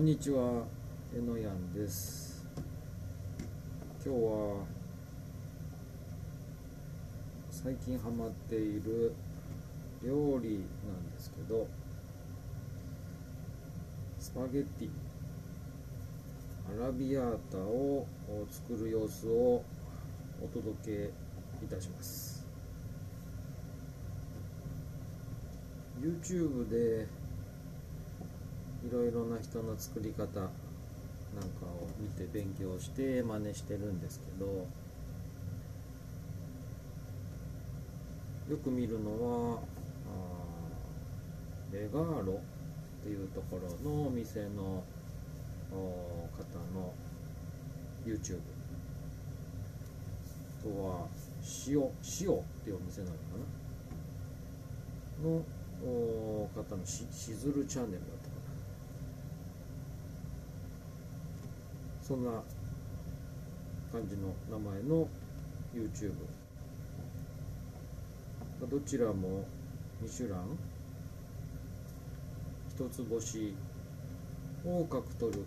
こんにちは、えのやんです。今日は最近ハマっている料理なんですけど、スパゲッティ、アラビアータを作る様子をお届けいたします。YouTube でいろいろな人の作り方なんかを見て勉強して真似してるんですけどよく見るのはレガーロっていうところのお店の方の YouTube あとは塩塩っていうお店なのかな？の方のししずるチャンネルだったかなそんな感じの名前の YouTube どちらもミシュラン一つ星を獲得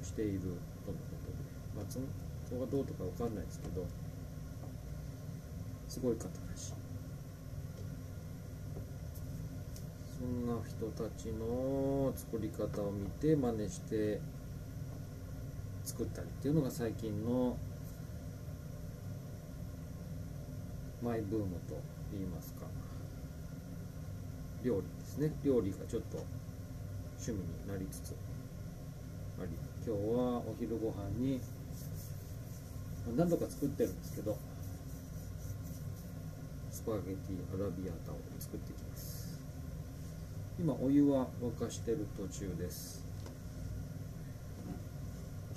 しているとのことで、まあ、そのそこがどうとかわかんないですけどすごい方らし。いそんな人たちの作り方を見て真似して作ったりっていうのが最近のマイブームと言いますか料理ですね。料理がちょっと趣味になりつつあり今日はお昼ご飯に何度か作ってるんですけどスパゲティアラビアータを作っていきます。今お湯は沸かしてる途中です。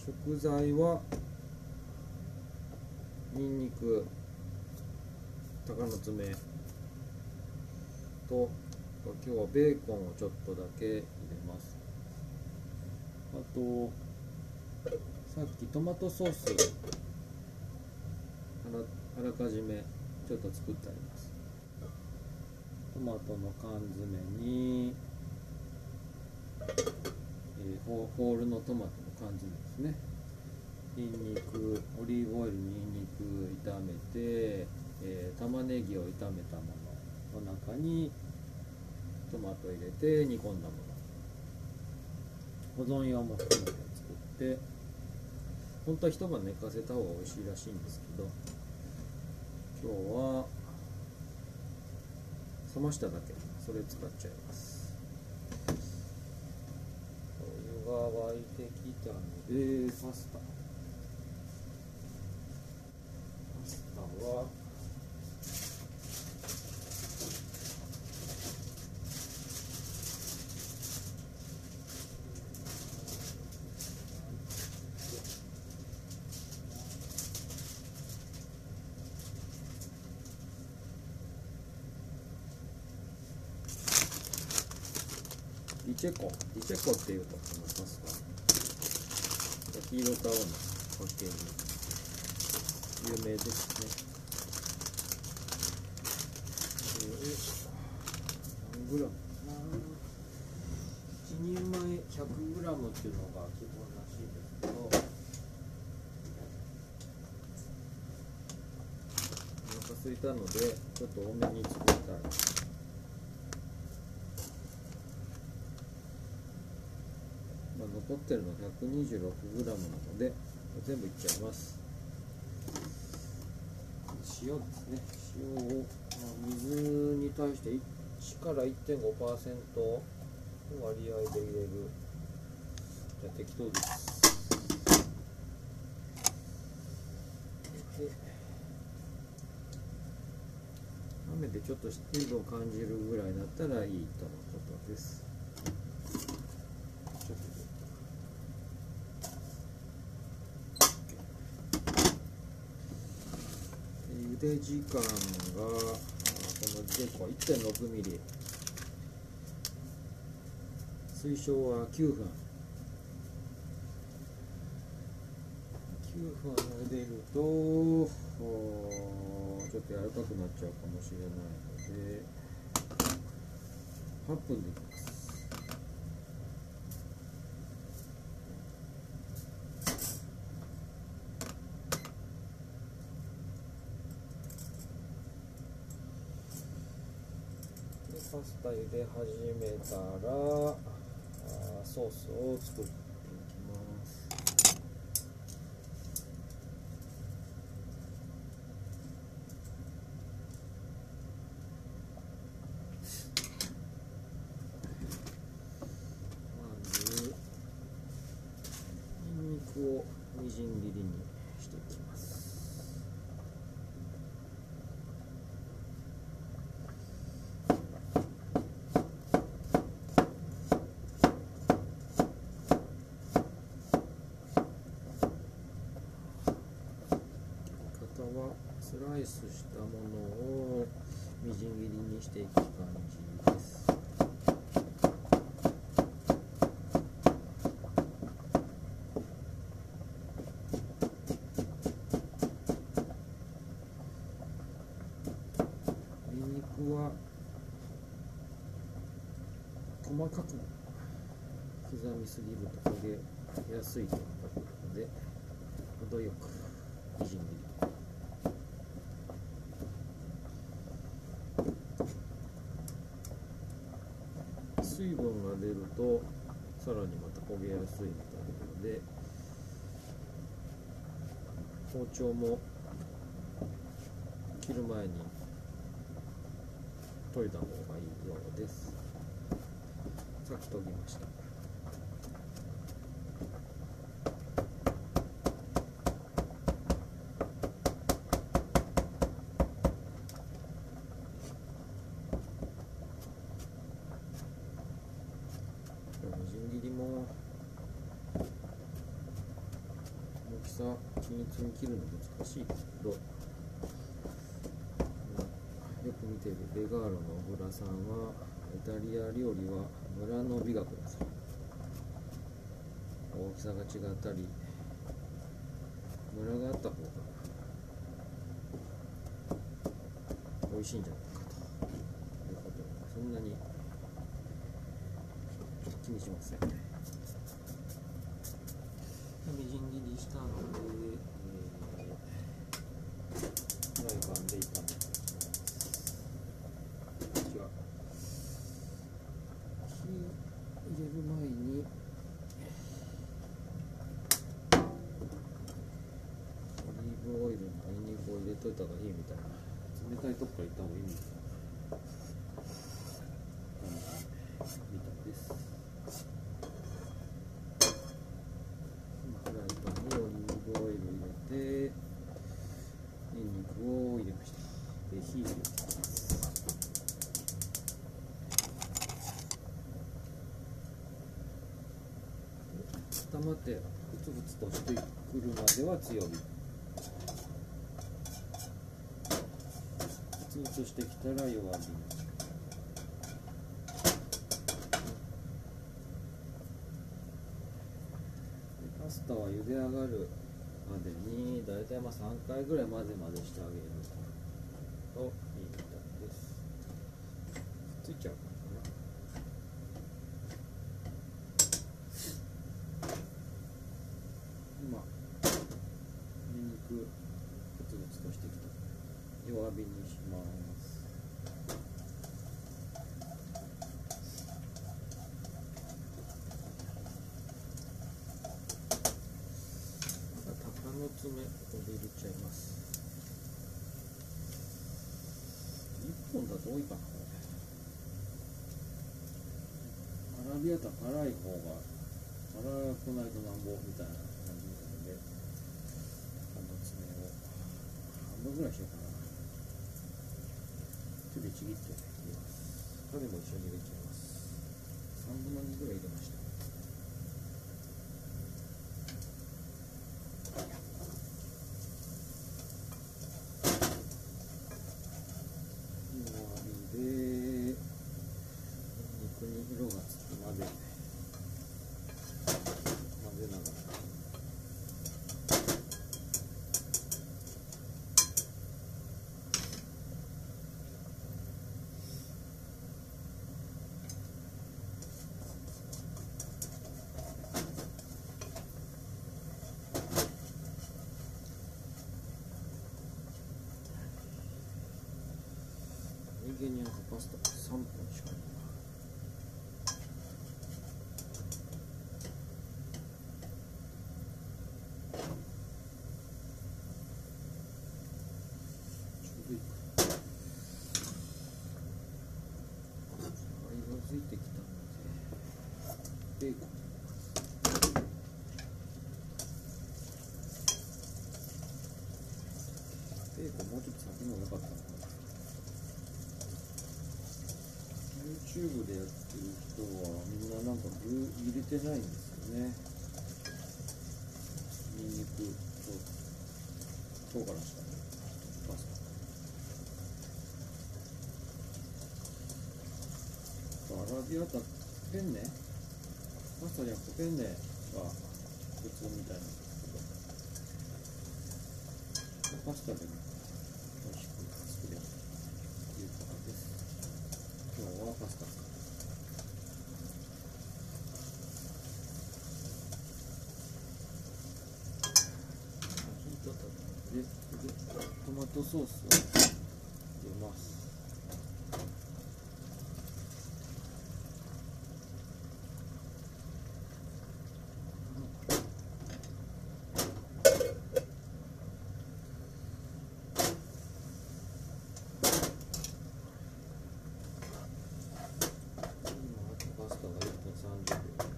食材はにんにく鷹の爪と今日はベーコンをちょっとだけ入れます。あとさっきトマトソースあらあらかじめちょっと作ってあります。トマトの缶詰に、えーホホールのトマト。の缶詰ですね。にんにくオリーブオイルにんにく炒めて、えー玉ねぎを炒めたものの中にトマト入れて煮込んだもの。保存用も含めて作って本当は一晩寝かせた方が美味しいらしいんですけど今日は冷ましただけ。それ使っちゃいますお湯が沸いてきたのでえーパスタ。パスタは？リチェコ。リチェコっていうとこのパスタ黄色と青のパッケージ有名ですねえ何グラム1人前100グラムっていうのが基本らしいですけどお腹空いたのでちょっと多めに作りたいまあ、残ってるの 126g なので全部いっちゃいます。塩ですね。塩を、まあ、水に対して1から1.5%の割合で入れる。じゃあ適当です。で雨でちょっと水分を感じるぐらいだったらいいとのことですちょっとで時間がこのベーコン 1.6mm 推奨は9分。9分茹でるとちょっと柔らかくなっちゃうかもしれないので8分でいきます。パスタ茹で始めたらソースを作っていきますまずニンニクをみじん切りにしていきます型はスライスしたものをみじん切りにしていく感じ。ですニンニクは細かく刻みすぎると焦げやすいということで程よくみじん切り水分が出るとさらにまた焦げやすいみたいなので包丁も切る前に研いだ方がいいようです。さっき研ぎましたみじん切りも大きさ均一に切るの難しいですけど、まあよく見ているベガーロの小倉さんはイタリア料理は村の美学だそう大きさが違ったりムラがあった方が美味しいんじゃないかということでそんなに気にしません。みじん切りしたので、えー、フライパンで炒めていきますこちら火入れる前にオリーブオイルにニンニクを入れといた方がいいみたいな冷たいとからいった方がいいたい？なみたいです。フライパンにオリーブオイル入れてニンニクを入れましたで火入れ固まってふつふつとしてくるまでは強火。ふつふつしてきたら弱火でパスタは茹で上がるまでに大体まあ3回ぐらい混ぜ混ぜしてあげるといいみたいですついちゃうかな今ニンニクグツグツとしてきた弱火にしますまた鷹の爪ここで入れちゃいます1本だと多いかなアラビアータ辛い方が辛くないとなんぼみたいな感じなので鷹の爪を半分ぐらいしようかな手でちぎって入れます。種も一緒に入れちゃいます。3分の2ぐらい入れました弱火で肉に色がつくまで混ぜながらでげにあとパスタ3分しかないちょうどいいか色づいてきたのでベーコン。ベーコンもうちょっと先の方が良かったな。YouTube でやってる人はみんななんか具入れてないんですよね。ニンニクと唐辛子パスタアラビアタペンネ？パスタじゃなくてペンネが普通みたいな。んですけどパスタでも美味しく作れるということです今日はパスタ火立ったのでこれでトマトソースを入れます今あとパスタが1分30秒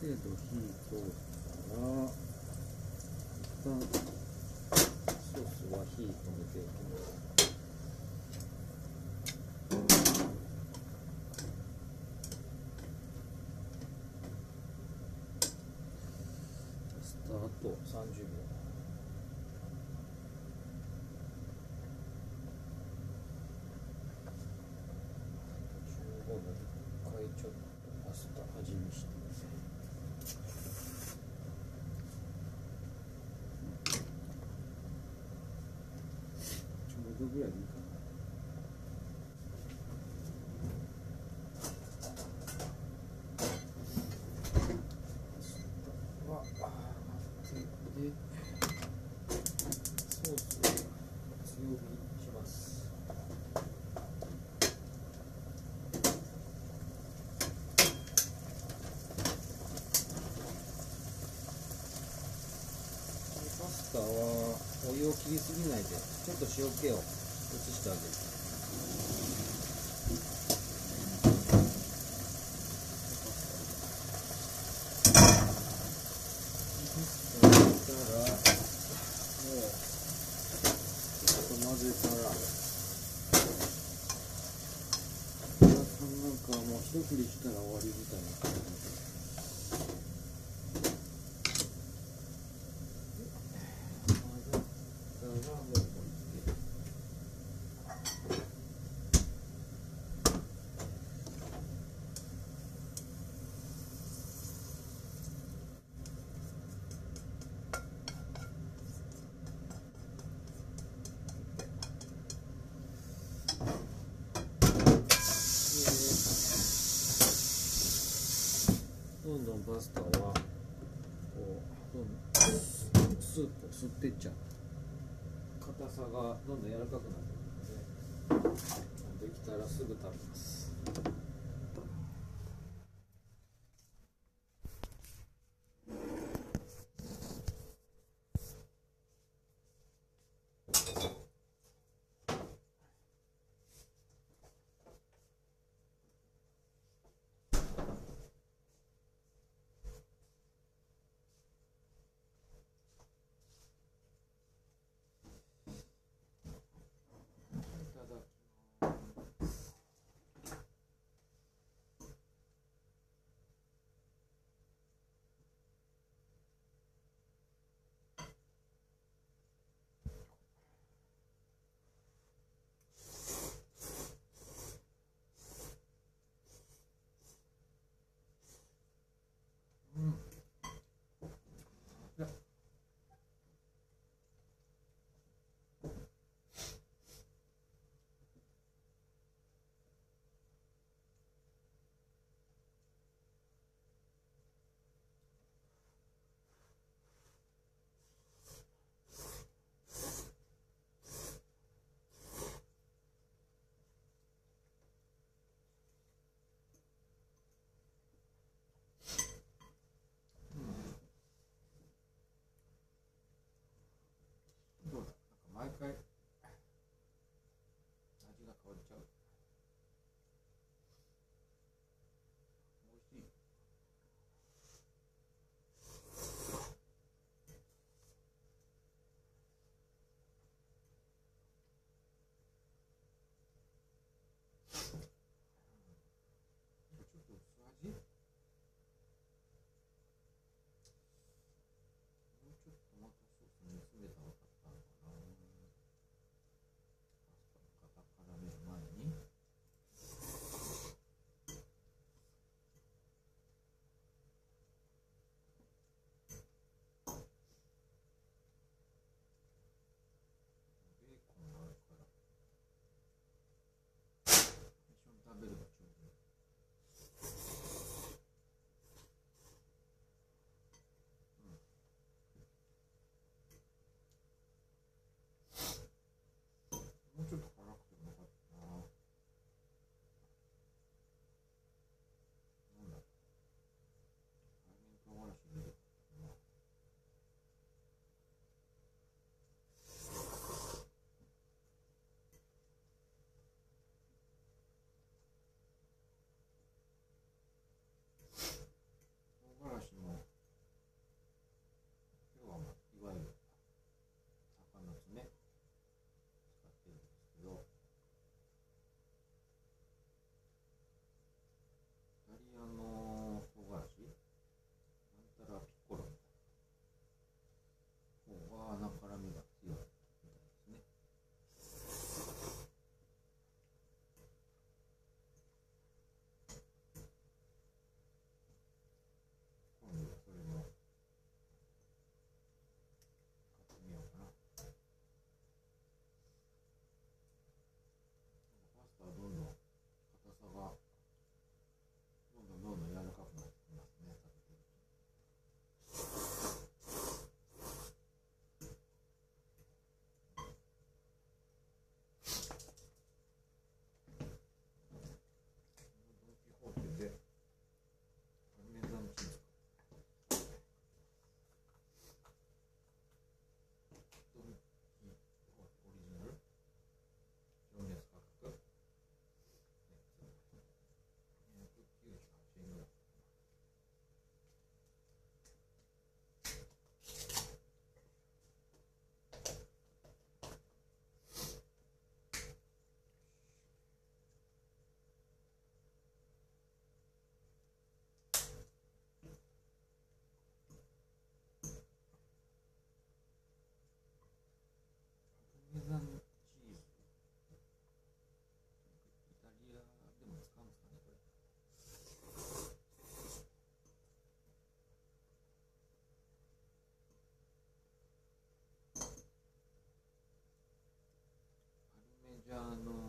程度火通ったら一旦火止めていきますスタート。30秒15分一回ちょっとパスタ味見してちょうどぐらいでいいかなはでソースを強火にしますパスタはお湯を切りすぎないでちょっと塩気を。してあげるそしたらもうちょっと混ぜたら皆さんなんかもう一振りしたら終わりみたいな感じで混ぜたらもうこれでどんどんパスタはこうどんどんスープを吸ってっちゃう。硬さがどんどん柔らかくなってくるのでできたらすぐ食べます。じ、あの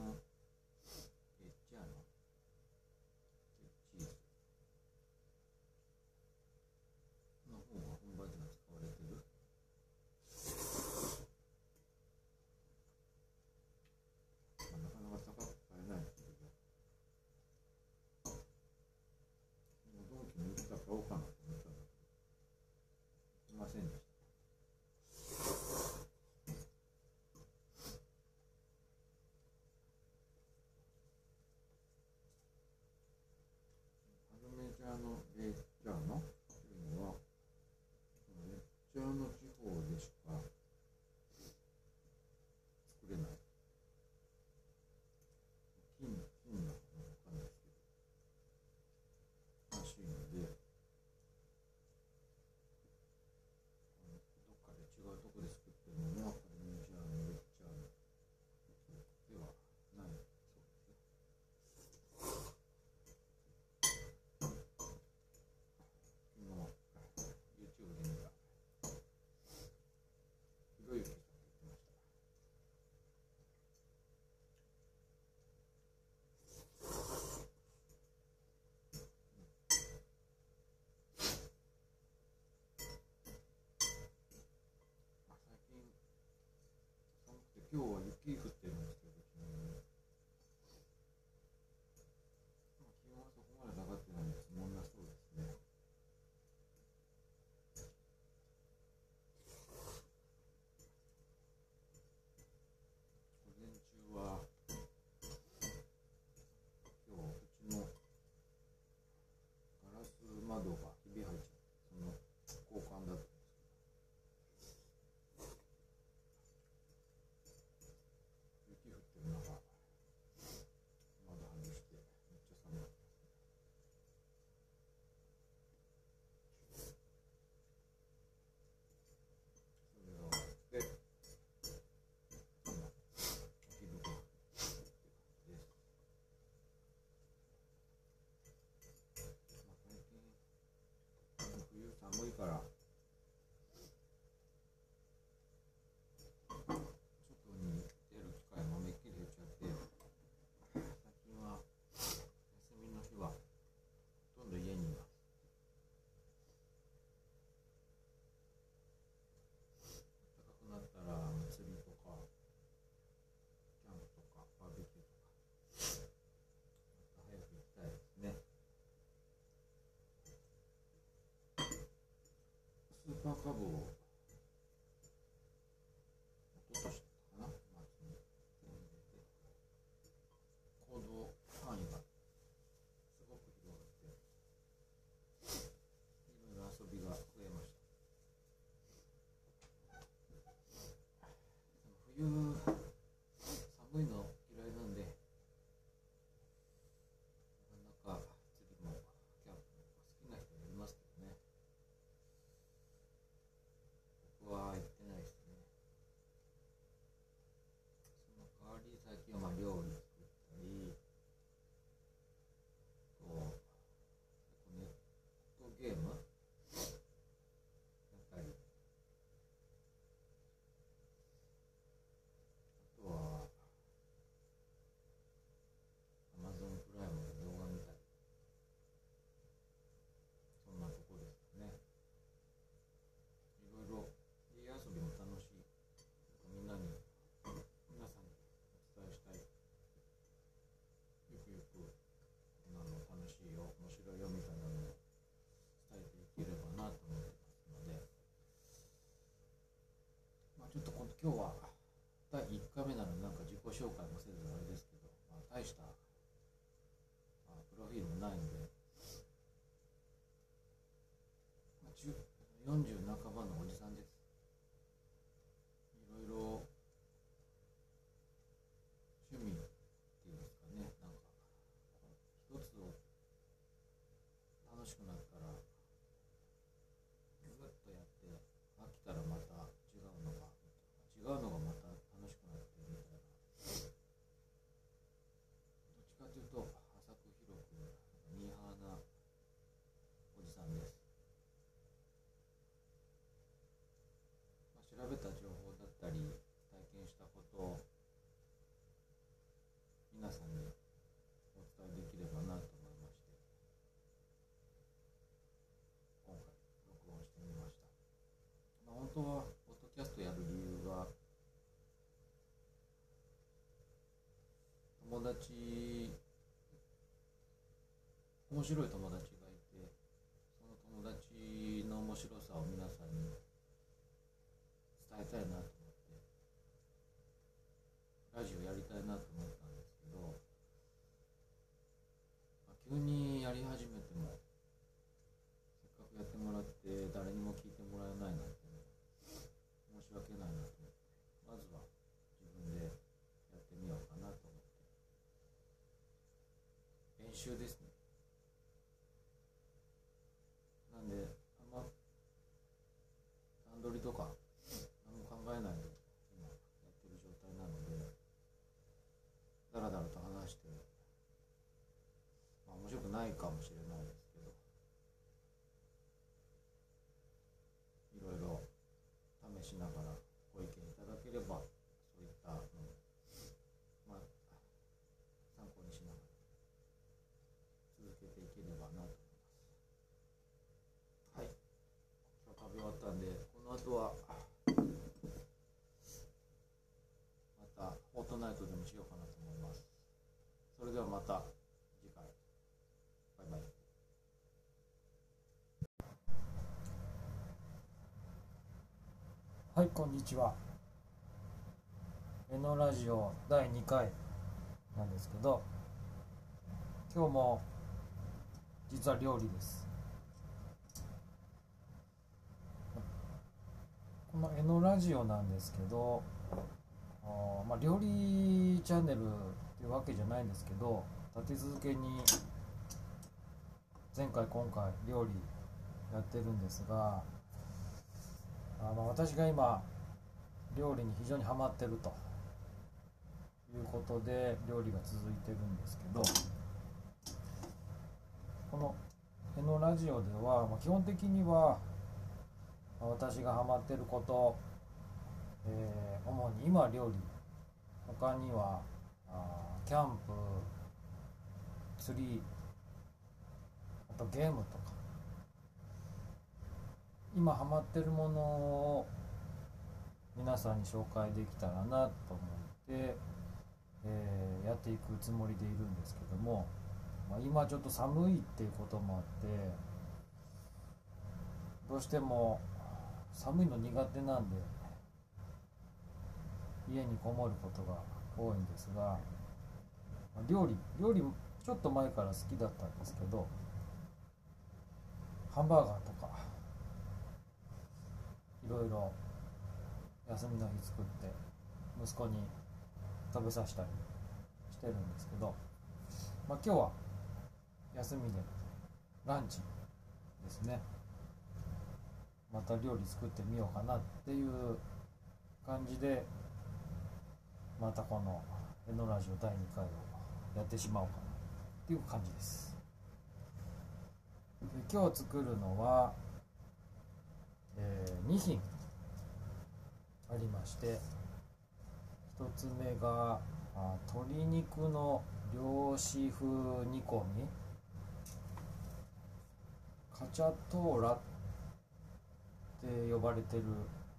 今日は雪降っ寒いから。pas favorable. 今日はと、はポッドキャストやる理由は友達面白い友達週ですね。はい、こんにちは。エノラジオ第2回なんですけど、今日も実は料理です。このエノラジオなんですけど、あまあ、料理チャンネルっていうわけじゃないんですけど、立て続けに前回今回料理やってるんですが、あの私が今料理に非常にハマってると。いうことで料理が続いてるんですけど。この「エノラジオ」では、基本的には私がハマってること、えー主に今料理。他にはあキャンプ釣りあとゲームとか。今ハマってるものを皆さんに紹介できたらなと思って、えーやっていくつもりでいるんですけども、まあ、今ちょっと寒いっていうこともあってどうしても寒いの苦手なんで家にこもることが多いんですが料理料理ちょっと前から好きだったんですけどハンバーガーとかいろいろ休みの日作って息子に食べさせたりしてるんですけど、まあ、今日は休みでランチですね。また料理作ってみようかなっていう感じでまたこの「エノラジオ」第2回をやってしまおうかなっていう感じです。今日作るのは、え2品ありまして1つ目があ鶏肉の漁師風煮込み。カチャトーラって呼ばれてる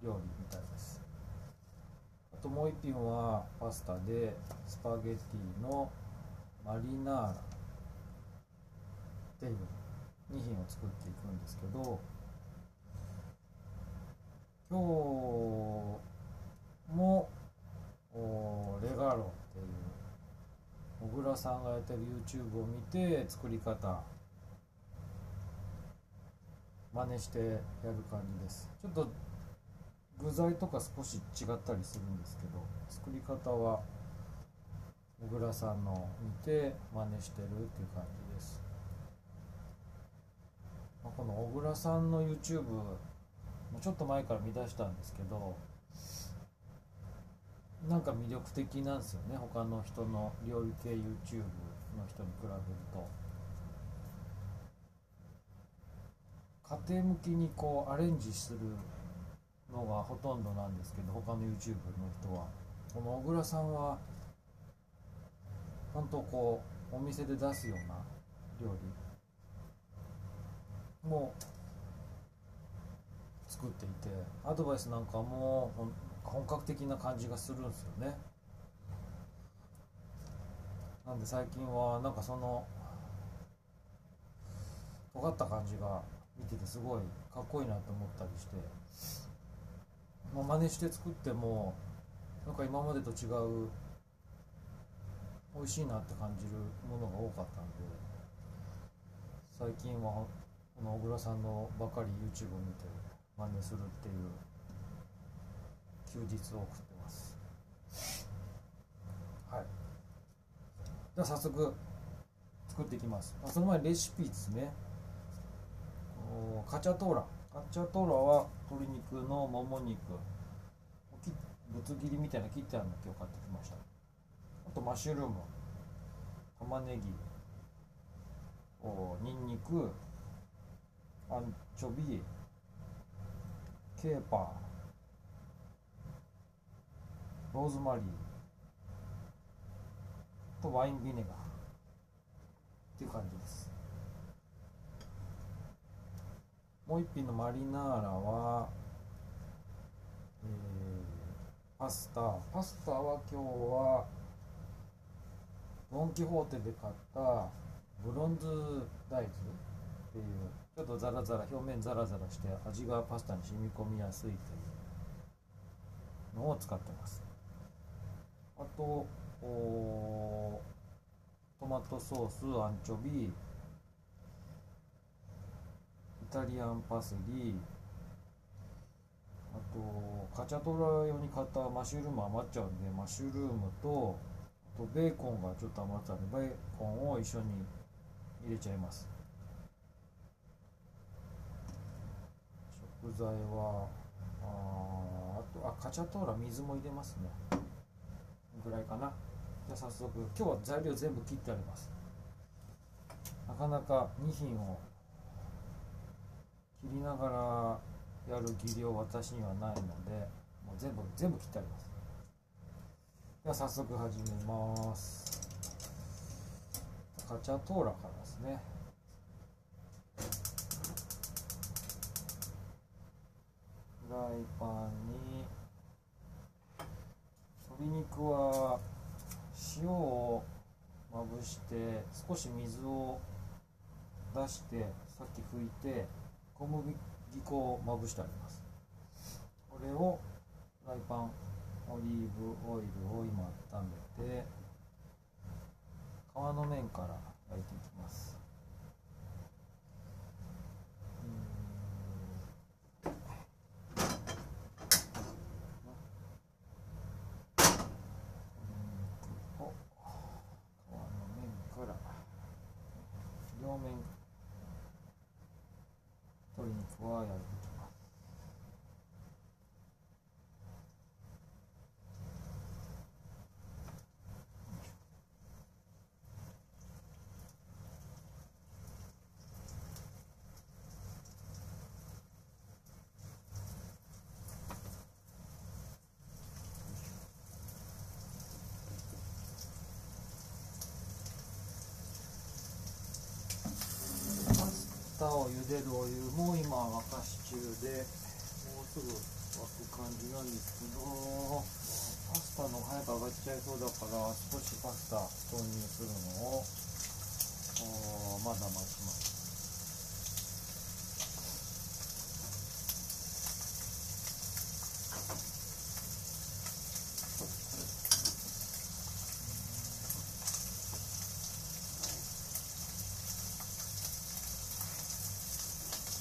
料理みたいです。あともう一品はパスタでスパゲティのマリナーラっていう2品を作っていくんですけど今日もレガロっていう小倉さんがやってる YouTube を見て作り方真似してやる感じです。ちょっと具材とか少し違ったりするんですけど作り方は小倉さんの見て真似してるっていう感じです。この小倉さんの YouTube ちょっと前から見出したんですけどなんか魅力的なんですよね。他の人の料理系 YouTube の人に比べると。家庭向きにこうアレンジするのがほとんどなんですけど他の YouTube の人は。この小倉さんは本当こうお店で出すような料理。もう作っていてアドバイスなんかも本格的な感じがするんですよね。なんで最近はなんかその尖った感じが見ててすごいかっこいいなと思ったりして、まあ、真似して作ってもなんか今までと違う美味しいなって感じるものが多かったんで最近はこの小倉さんのばかり YouTube を見て真似するっていう休日を送ってます。はい。では早速作っていきます。あその前にレシピですね。おカチャトーラ。カチャトーラは鶏肉のもも肉。きぶつ切りみたいな切ってあるの今日買ってきました。あとマッシュルーム。玉ねぎ。おにんにくアンチョビ。ケーパー。ローズマリー。とワインビネガー。っていう感じです。もう一品のマリナーラは、えーパスタ。パスタは今日はドン・キホーテで買ったブロンズ大豆っていうちょっとザラザラ表面ザラザラして味がパスタに染み込みやすいというのを使ってます。あとトマトソースアンチョビイタリアンパセリあとカチャトラ用に買ったマッシュルーム余っちゃうんでマッシュルームとあとベーコンがちょっと余ったんでベーコンを一緒に入れちゃいます。食材はああとあカチャトーラ水も入れますね。ぐらいかな。じゃあ早速今日は材料全部切ってあります。なかなか2品を切りながらやる技量私にはないのでもう全部全部切ってあります。では早速始めます。カチャトーラからですね。フライパンに鶏肉は塩をまぶして少し水を出してさっき拭いて小麦粉をまぶしてあります。これをフライパンオリーブオイルを今温めて皮の面から焼いていきますうーん鶏肉を皮の面から両面鶏肉は焼いていきますパスタを茹でるお湯も今沸かし中でもうすぐ沸く感じなんですけどパスタの早く上がっちゃいそうだから少しパスタ投入するのをまだ待ちます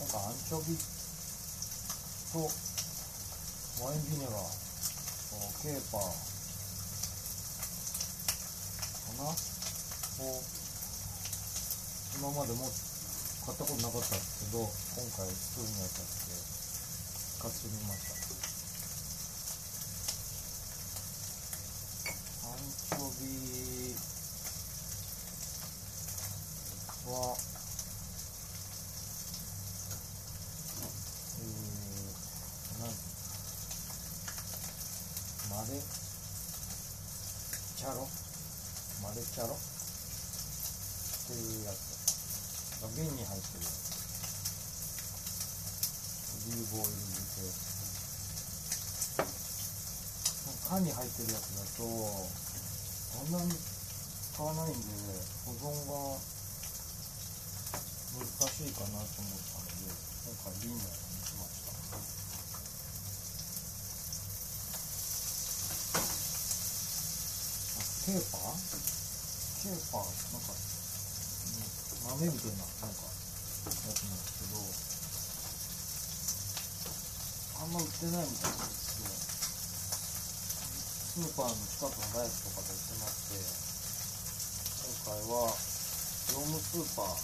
今回アンチョビとワインビネガーケーパーかな。を今までも買ったことなかったんですけど今回作るにあたって使ってみました。アンチョビはえー、なんマレチャロマレチャロってるやつとか瓶に入ってるやつオリーブオイル漬け缶に入ってるやつだとそんなに使わないんで保存が難しいかなと思ったので今回瓶のやつにしました。あケーパー？ケーパーなんか、豆みたいななんかやつなんですけどあんま売ってないみたいなんですよスーパーの近くのライフとかで売ってなくて今回は業務スーパー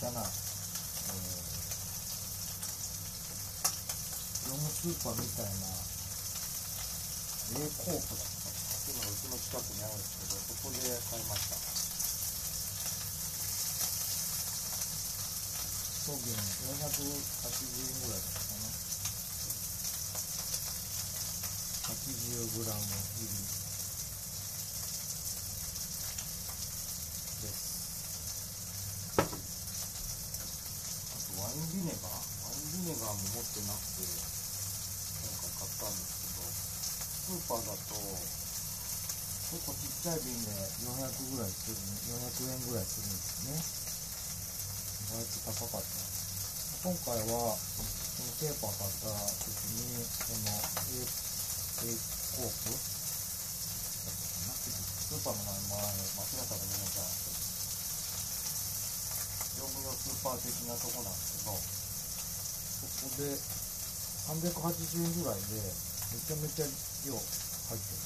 じゃない、えー業務スーパーみたいな A コープだったっていうのがうちの近くにあるんですけどそこで買いました当時480円ぐらいだったかな 80g 入りですあとワインビネガー。ワインビネガーも持ってなくて。たんですけどスーパーだと結構ちっちゃい瓶で400ぐらいする400円ぐらいするんですね。意外と高かった今回はこのペーパー買った時にこの A, A コープだったかなスーパーの名前間違ったらごめんなさい業務用スーパー的なとこなんですけどここで380円ぐらいでめちゃめちゃ量入ってる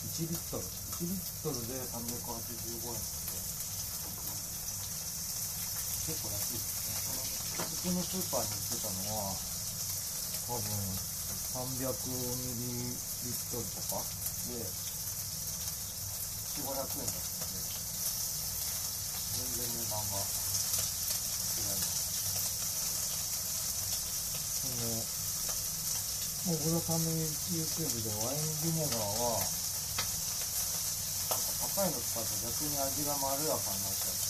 1リットル。1リットルで385円なんで結構安いですねこの普通のスーパーに売ってたのは多分300ミリリットルとか。で4500円だったんで。全然値段が。違いますその小倉さんの YouTube でワインビネガーはなんか高いの使うと逆に味がまろやかになっちゃって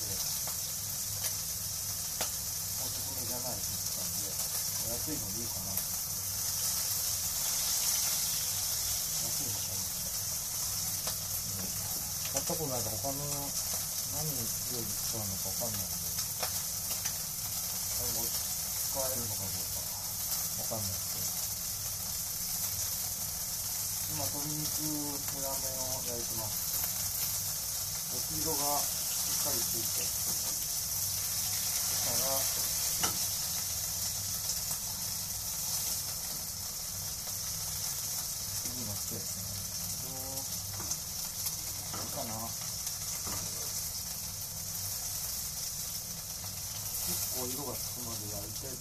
おすすめじゃないって言ってたんで安いのでいいかな。って安いのかな買ったことないと他の何料理使うのか分かんないんでこれも使えるのかどうか分かんないですけど今鶏肉とラーメを焼いてます焼き色がしっかりついてそしたら次のステーキなんですけどいいかな結構色がつくまで焼いて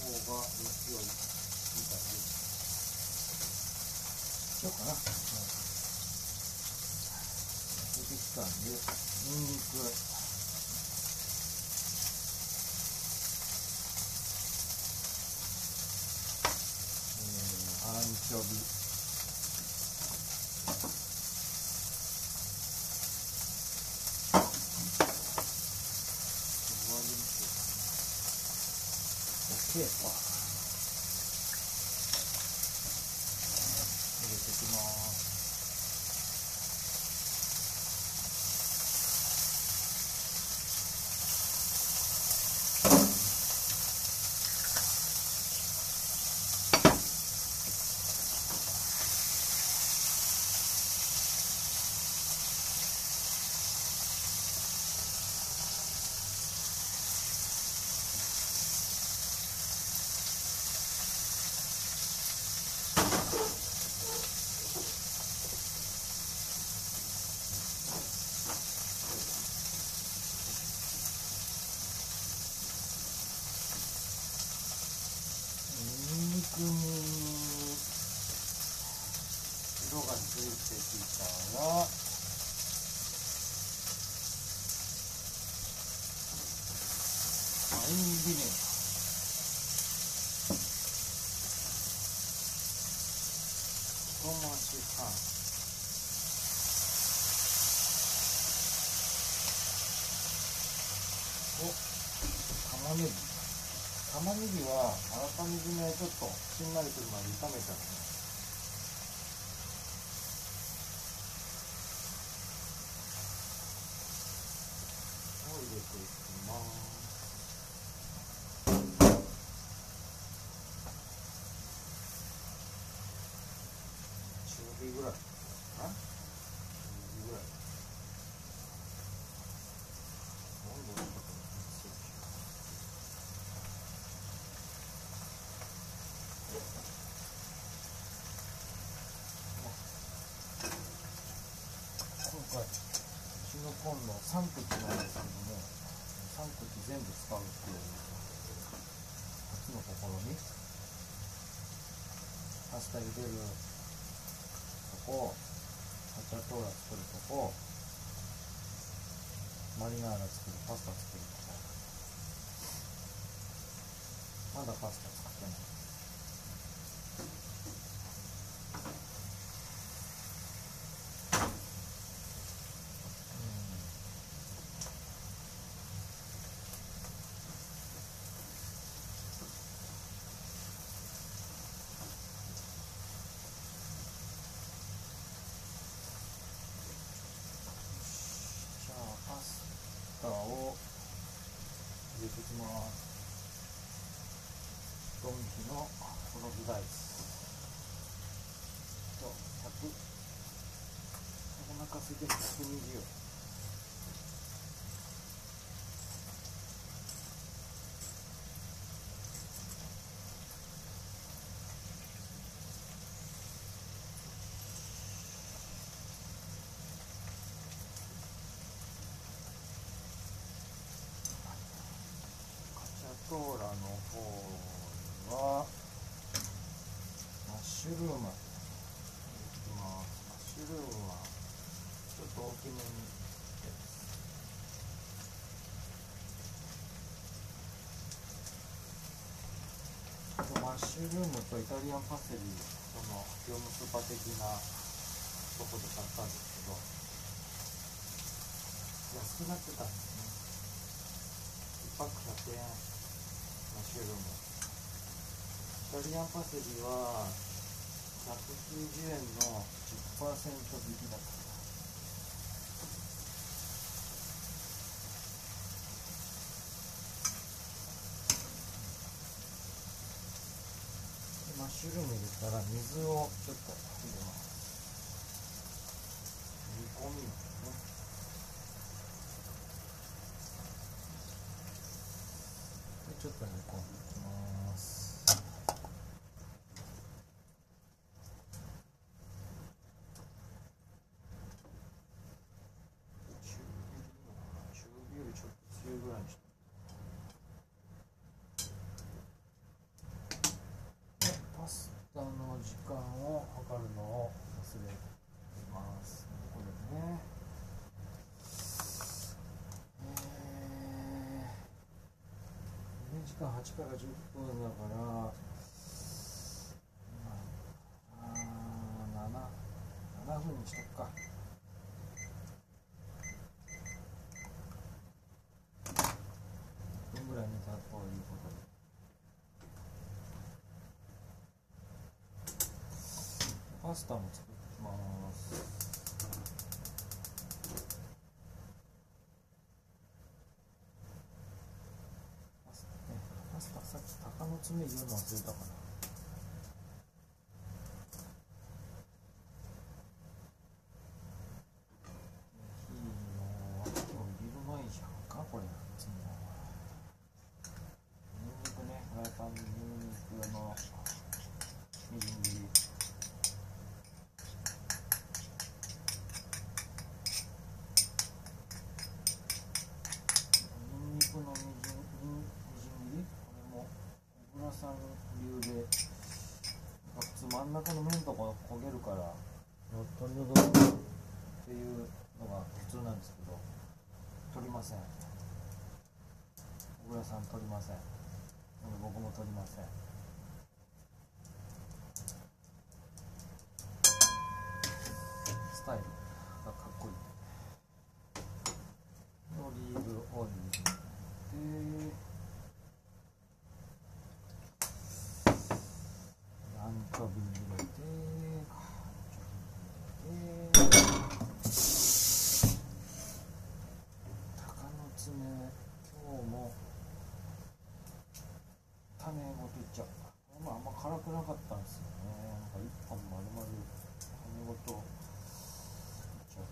方が良いみたいですしようかな。出てきたんで、ニンニク。えー、アンチョビ。オッケーか。入れてきますニンニクに色がついてきたらワインビネガー一回し半玉ねぎ玉ねぎはあらかじめちょっとしんなりするまで炒めてあるねを入れていきます。中火ぐらいかな中火ぐらい温度のことにそうしよう今回うちのコンロ3口なんですけども3口全部使うっていう初の試みパスタ茹でるとこカチャトーラ作るとこマリナーラ作るパスタ作るとこまだパスタ作ってないじゃあパスタを入れていきますドンキのコロブダイスと100お腹空いて120カチャトーラの方はマッシュルームいきますマッシュルームはちょっと大きめにあとマッシュルームとイタリアンパセリその業務スーパー的なとこで買ったんですけど安くなってたんですね。1パック100円。マッシュルームイタリアンパセリは190円の10%引きだったマッシュルーム入れたら水をちょっと入れます煮込みますねでちょっと煮込んでいきます中火よりちょっと強いぐらいにして。パスタの時間を測るのを忘れて。ますこれねえー2時間8から10分だからあ 7, 7分にしとくか。1分ぐらい煮たということで。パスタも作ってきますパスタねパスタ他の爪言うの忘れたかな火の今日入れる前じゃんかこれいつもニンニクねフライパンにニンニクのみじん切りニンニクのみじんみじん切りこれもさん流で真ん中の面とこ焦げるから取り除くっていうのが普通なんですけど取りません。小倉さん取りません。僕も取りません。スタイルがかっこいい。オリーブオイルでなかったんですよねなんか一本丸々骨ごといっちゃう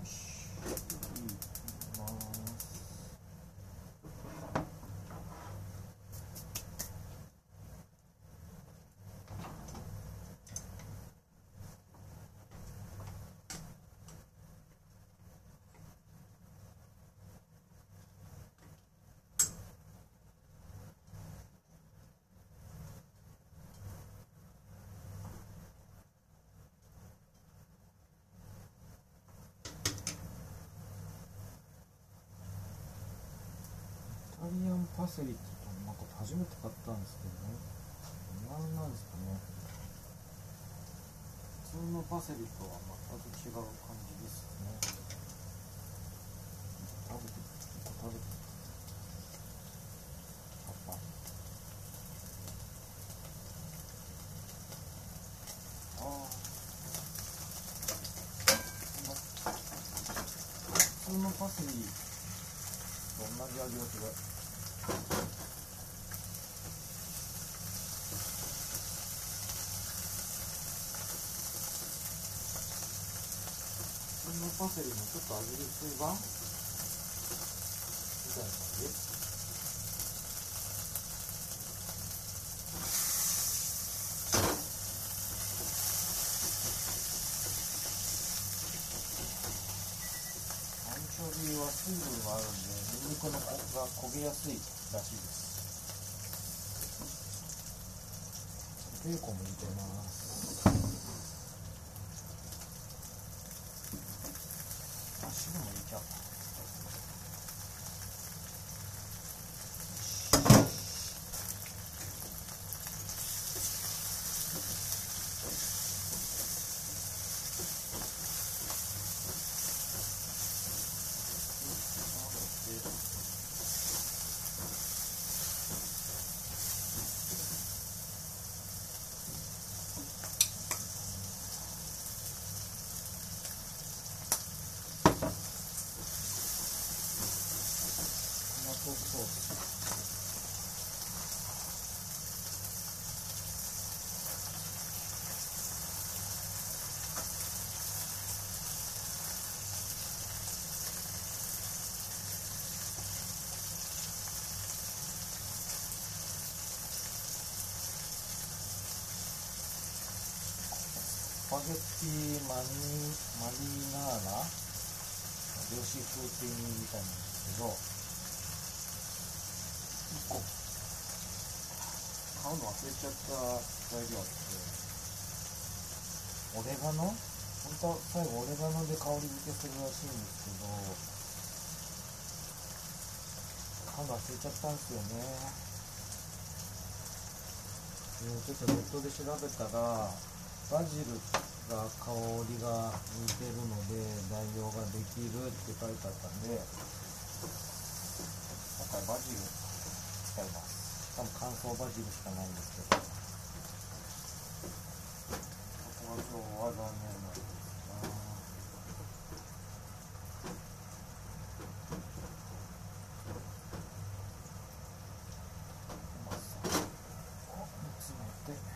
よしいきますイタリアンパセリってなんか初めて買ったんですけどね。何なんですかね。普通のパセリとは全く違う感じですね。食べて食べて。パパああ普通のパセリと同じ味がする。パセリもちょっと味薄い版みたいな感じアンチョビは水分があるんでニンニクのこが焦げやすいらしいです。ベーコンも入れてますあ汁も入れちゃおうトマトソーススパゲッティマニマリナーラ漁師風っていうみたいなんですけど1個。買うの忘れちゃった材料あってオレガノ？本当は最後オレガノで香り付けするらしいんですけど買うの忘れちゃったんですよね。ちょっとネットで調べたらバジルが香りが似てるので代用ができるって書いてあったんで今回バジル使います。しかも乾燥バジルしかないんですけど。ここは今日は残念なんですがまさを煮詰めて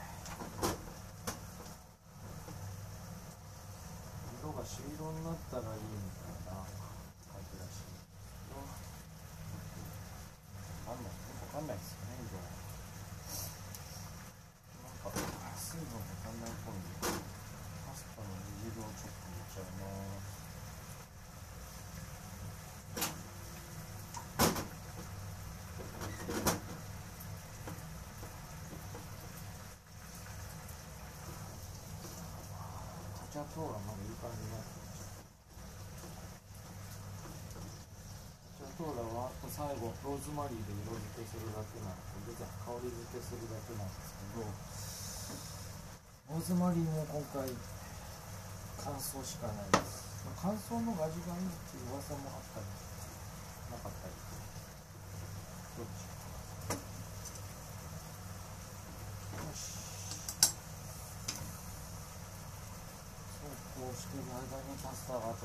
色が朱色になったらいいみたいな感じらしいけどわかんないわかんないですよね色なんか水分が足んないっぽいんでパスタの煮汁をちょっと入れちゃいますタチャトーラまだいい感じになってきましたタチャトーラは最後ローズマリーで色付けするだけなんで香り付けするだけなんです。けどローズマリーも今回乾燥しかないです。乾燥の味がいいっていう噂もあったんですかったりどっちよしそうこうしてる間にパスタがあと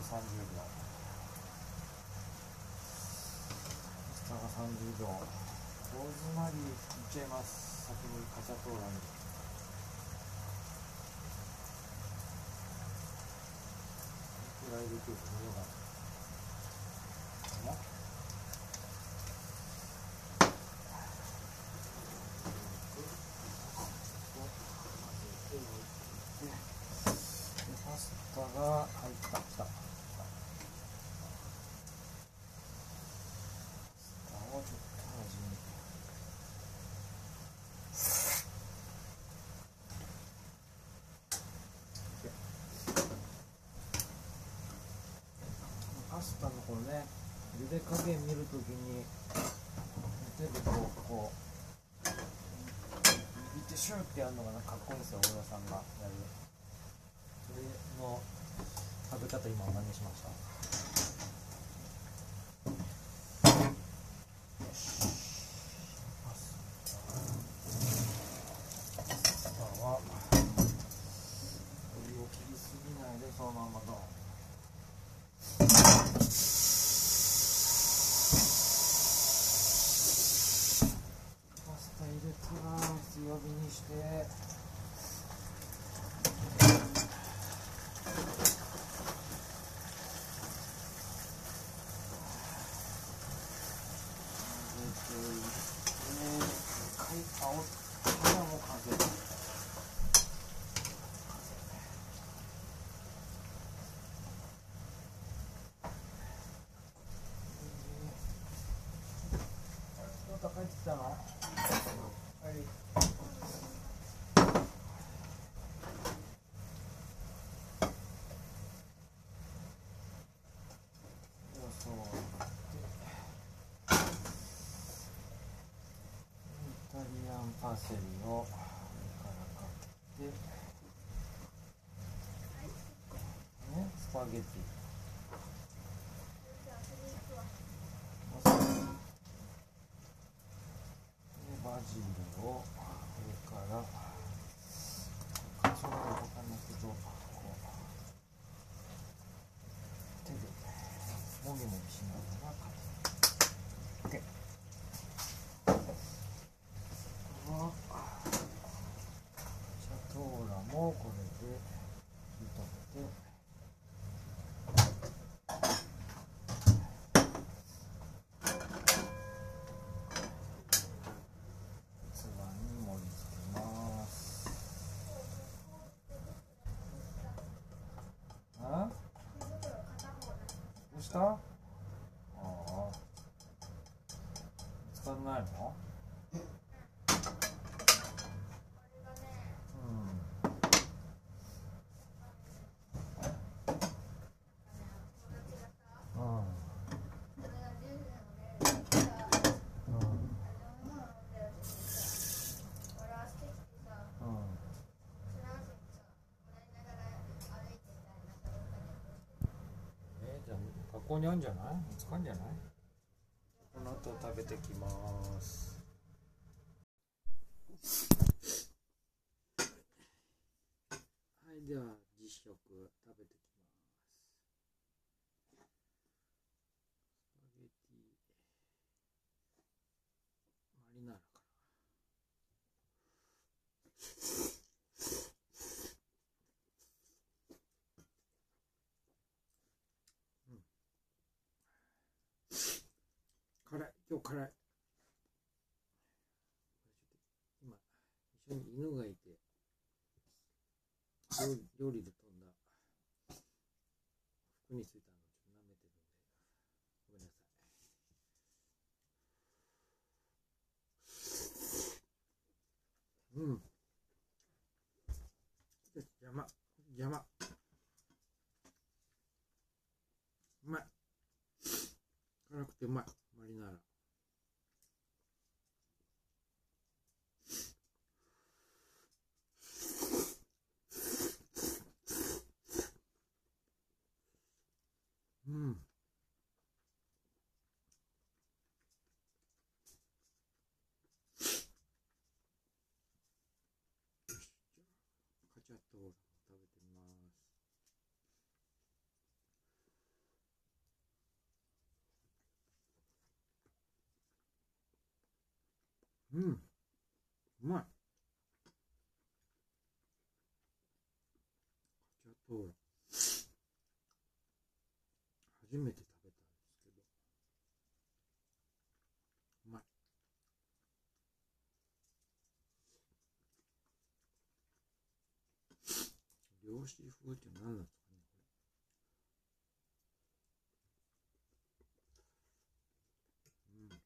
30秒パスタが30度ローズマリーいっちゃいます。先にカチャトーラに。どれくらいできるか見ようかなパスタが入ったきたパスタをちょっと味見パスタのこのね茹で加減見るときに手でこうこう握ってシューってやるのがなんかかっこいいんですよ大田さんがやるそれの食べ方今真似しましたよしパスタパスタはお湯を切りすぎないでそのままドンパスタ入れたら強火にして入れていって一回煽ったらもう完成どう帰ってきたのはいそうイタリアンパセリを上からかけて、ね、スパゲティ。バジルを上からそれを動かなくとこう手でもみもみしながらかける OK はシャトーもこれで炒めてどうしたああ使わないのうんうんうんえー、じゃあ学校にあるんじゃない？使うんじゃない？この後食べてきます。はいでは実食食べてきますスパゲティマリナーラかな辛い今日辛い。今一緒に犬がいて料理料理で飛んだ。服についたのをちょっと舐めてるんでごめんなさい。うん。邪魔。邪魔。うまい。辛くてうまいマリナーラうん。カチャトーラも食べてみますうん。うまいカチャトーラ初めて食べたんですけど。うまい。漁師風って何なんですかねこれうん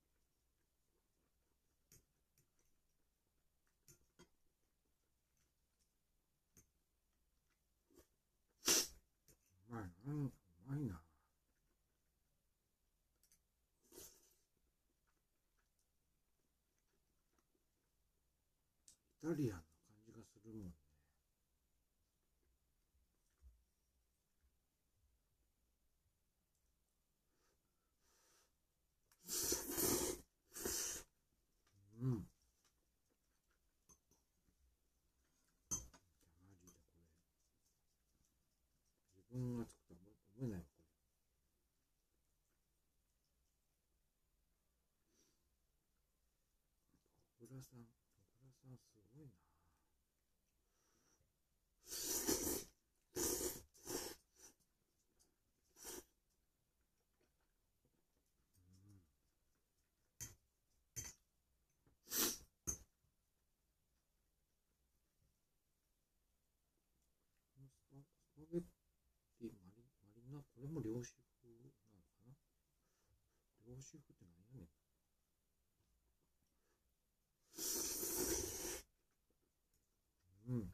うまいな、うまいな。イタリアンな感じがするもんね。うん。マジでこれ。自分が作ったも思えないわ、これ。小倉さん、小倉さんすごいな。スパスパゲッティマリマリナ、これも漁師風なのかな？漁師風って何やねん。うん。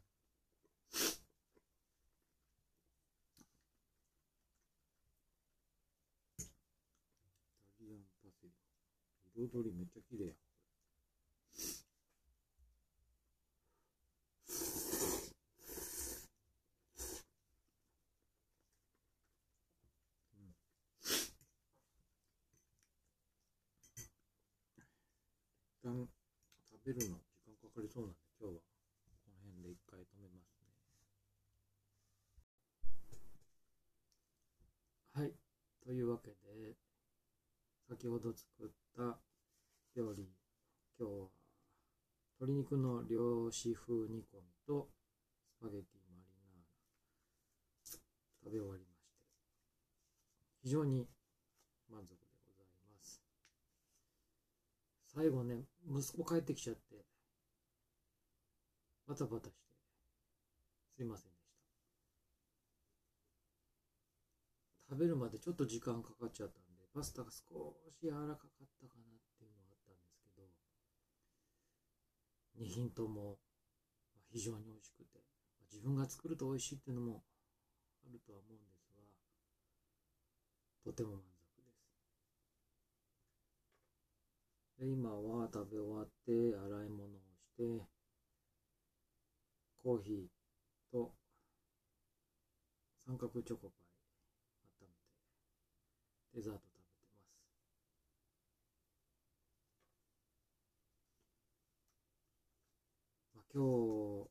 イタリアンパセリ。彩りめっちゃ綺麗やん。これうん。一旦食べるの時間かかりそうなんで今日はこの辺で一回止めますねはいというわけで先ほど作った料理今日は鶏肉の漁師風煮込みとスパゲティマリナーラ食べ終わりまして非常に満足でございます。最後ね息子帰ってきちゃってバタバタしてすいませんでした。食べるまでちょっと時間かかっちゃった。パスタが少し柔らかかったかなっていうのはあったんですけど2品とも非常に美味しくて自分が作ると美味しいっていうのもあるとは思うんですがとても満足です。で今は食べ終わって洗い物をしてコーヒーと三角チョコパイ温めてデザート食べてますまあ、今日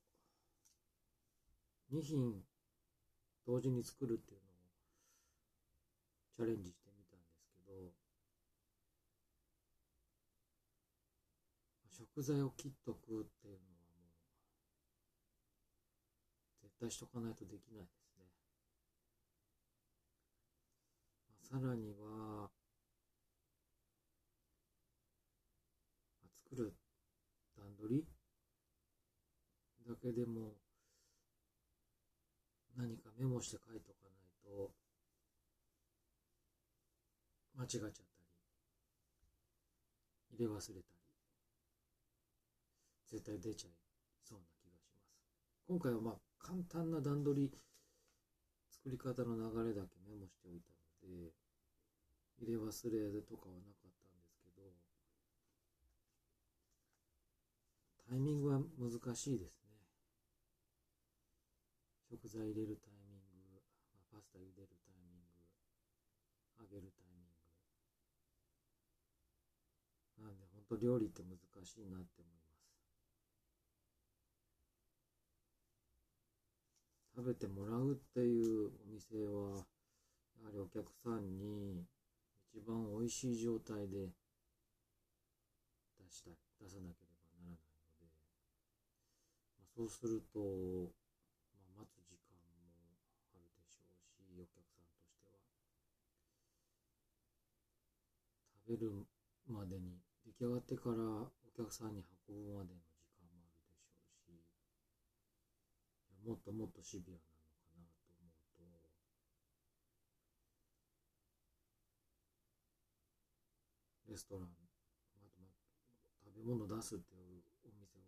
2品同時に作るっていうのをチャレンジしてみたんですけど食材を切っとくっていうのはもう絶対しとかないとできないですね、さらには、作る段取りだけでも何かメモして書いとかないと間違っちゃったり入れ忘れたり絶対出ちゃいそうな気がします。今回はまあ簡単な段取り作り方の流れだけメモしておいたので入れ忘れとかはなかったんですけどタイミングは難しいです食材入れるタイミング、まあ、パスタ茹でるタイミング揚げるタイミング。なんで本当料理って難しいなって思います。食べてもらうっていうお店はやはりお客さんに一番美味しい状態で出した出さなければならないので、まあ、そうすると、まあ、待つ時間もあるでしょうしお客さんとしては食べるまでに出来上がってからお客さんに運ぶまでの時間もあるでしょうしもっともっとシビアなのかなと思うと。レストランまあま食べ物出すっていうお店は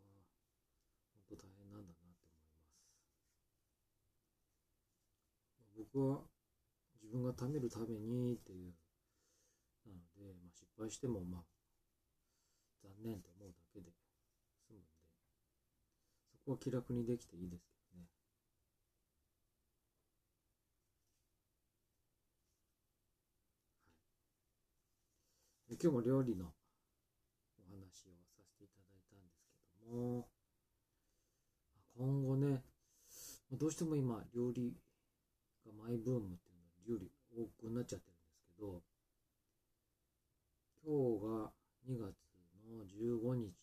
本当大変なんだなって思います。僕は自分が食べるためにっていう、敗してもまあ残念って思うだけで済むんでそこは気楽にできていいですけどね。はい。今日も料理のお話をさせていただいたんですけども今後ねどうしても今料理がマイブームっていうのは料理多くなっちゃってるんですけど今日が2月の15日。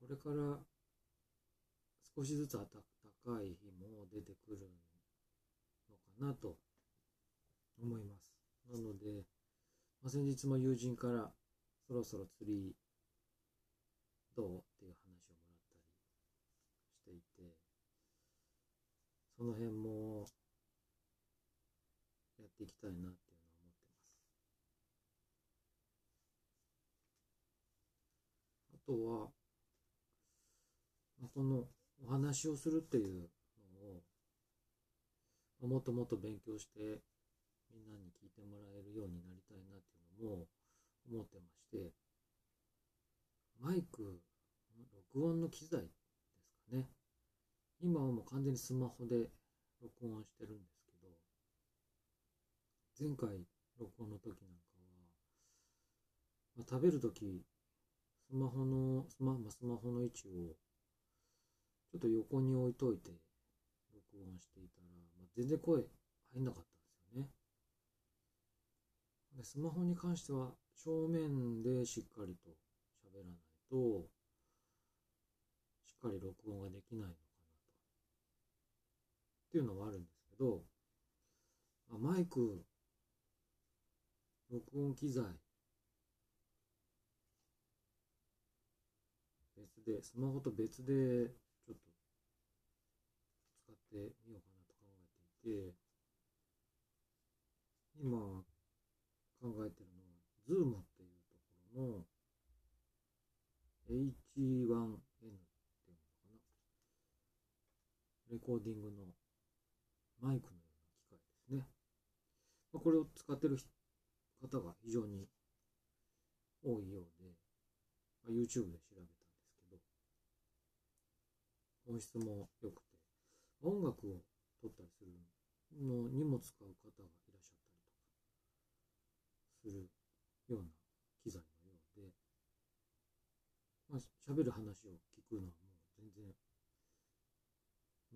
これから少しずつ暖かい日も出てくるのかなと思います。なので、まあ、先日も友人からそろそろ釣りどうっていう話をもらったりしていてその辺もやっていきたいなっていうのは思ってますあとは、ま、このお話をするっていうのを、もっともっと勉強してみんなに聞いてもらえるようになりたいなっていうのも思ってましてマイク録音の機材ですかね。今はもう完全にスマホで録音してるんですけど前回録音の時なんかは、まあ、食べる時スマホのスマ,、まあ、スマホの位置をちょっと横に置いといて録音していたら、まあ、全然声入んなかったんですよね。でスマホに関しては正面でしっかりと喋らないとしっかり録音ができないのかなと。っていうのはあるんですけど、まあ、マイク録音機材でスマホと別でちょっと使ってみようかなと考えていて今考えてるのは Zoom っていうところの H1N っていうのかなレコーディングのマイクのような機械ですね。まあ、これを使ってる方が非常に多いようで、まあ、YouTube で調べたんですけど、音質も良くて、音楽を撮ったりするのにも使う方がいらっしゃったりとかするような機材のようで、まあ、喋る話を聞くのはもう全然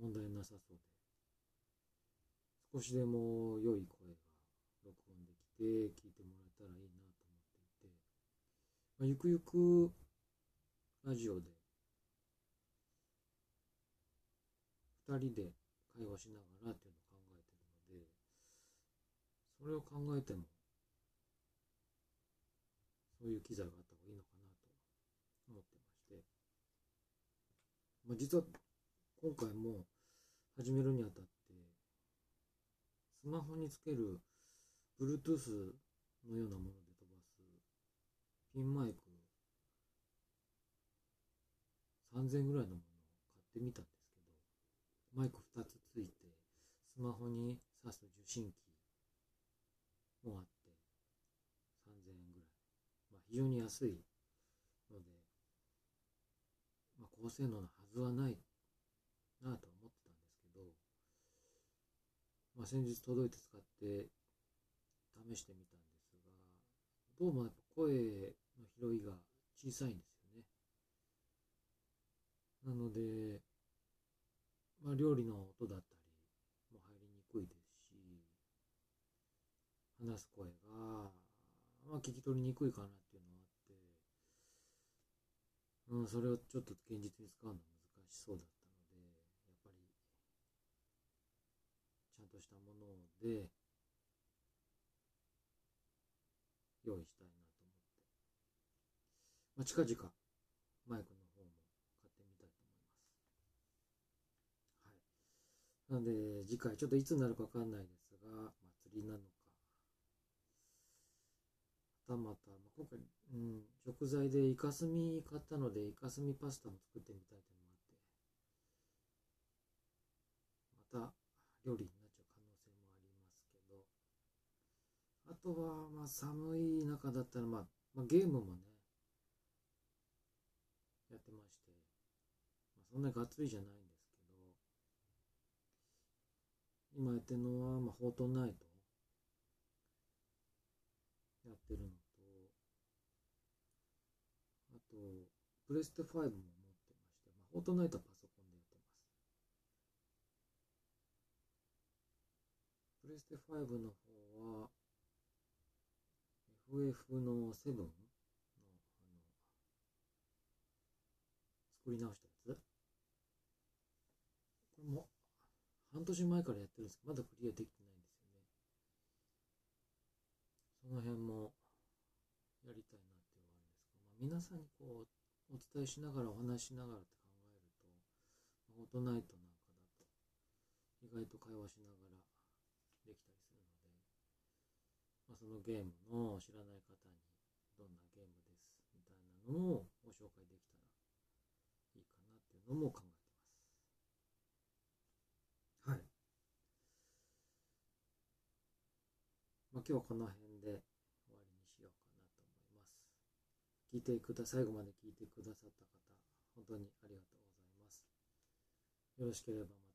問題なさそうで、少しでも良い声が録音できて聞いてもらえたらいいなと思っていて、まあ、ゆくゆくラジオで2人で会話しながらっていうのを考えてるのでそれを考えてもそういう機材があった方がいいのかなと思ってまして、まあ、実は今回も始めるにあたってスマホにつける Bluetooth のようなもので飛ばすピンマイク3000ぐらいのものを買ってみたんですマイク2つついてスマホに挿す受信機もあって3000円ぐらい、まあ、非常に安いので、まあ、高性能なはずはないなと思ってたんですけど、まあ、先日届いて使って試してみたんですがどうもやっぱ声の拾いが小さいんですよね。なので、まあ、料理の音だったりも入りにくいですし話す声が、まあ、聞き取りにくいかなっていうのはあってうん、それをちょっと現実に使うのは難しそうだったので、やっぱり、ちゃんとしたもので、用意したいなと思って。まあ、近々、マイクの方も買ってみたいと思います。はい。なので、次回、ちょっといつになるかわかんないですが、祭りなのか、はたまた、まあ、今回、うん、食材でイカスミ買ったので、イカスミパスタも作ってみたいというのもあって、また料理になっちゃう可能性もありますけど、あとは、まあ、寒い中だったら、まあ、まあ、ゲームもね、やってまして、まあ、そんなにがっつりじゃないんですけど、今やってるのは、まあ、フォートナイトやってるのと、あと、プレステ5も持ってまして、まあ、フォートナイトはパソコンでやってます。プレステ5の方は、FF の7の、あの、作り直したやつこれも、半年前からやってるんですけど、まだクリアできてないんですよね。その辺も、やりたいなっていうのはあるんですけど、まあ、皆さんにこう、お伝えしながら、お話しながらって考えると、まあ、フォートナイトなんかだと、意外と会話しながらできたりするので、まあ、そのゲームの知らない方に、どんなゲームです、みたいなのをご紹介できたらいいかなっていうのも考えてます。はい。まあ、今日はこの辺で終わりにしようかなと思います。聞いてくだ、最後まで聞いてくださった方、本当にありがとうございます。よろしければま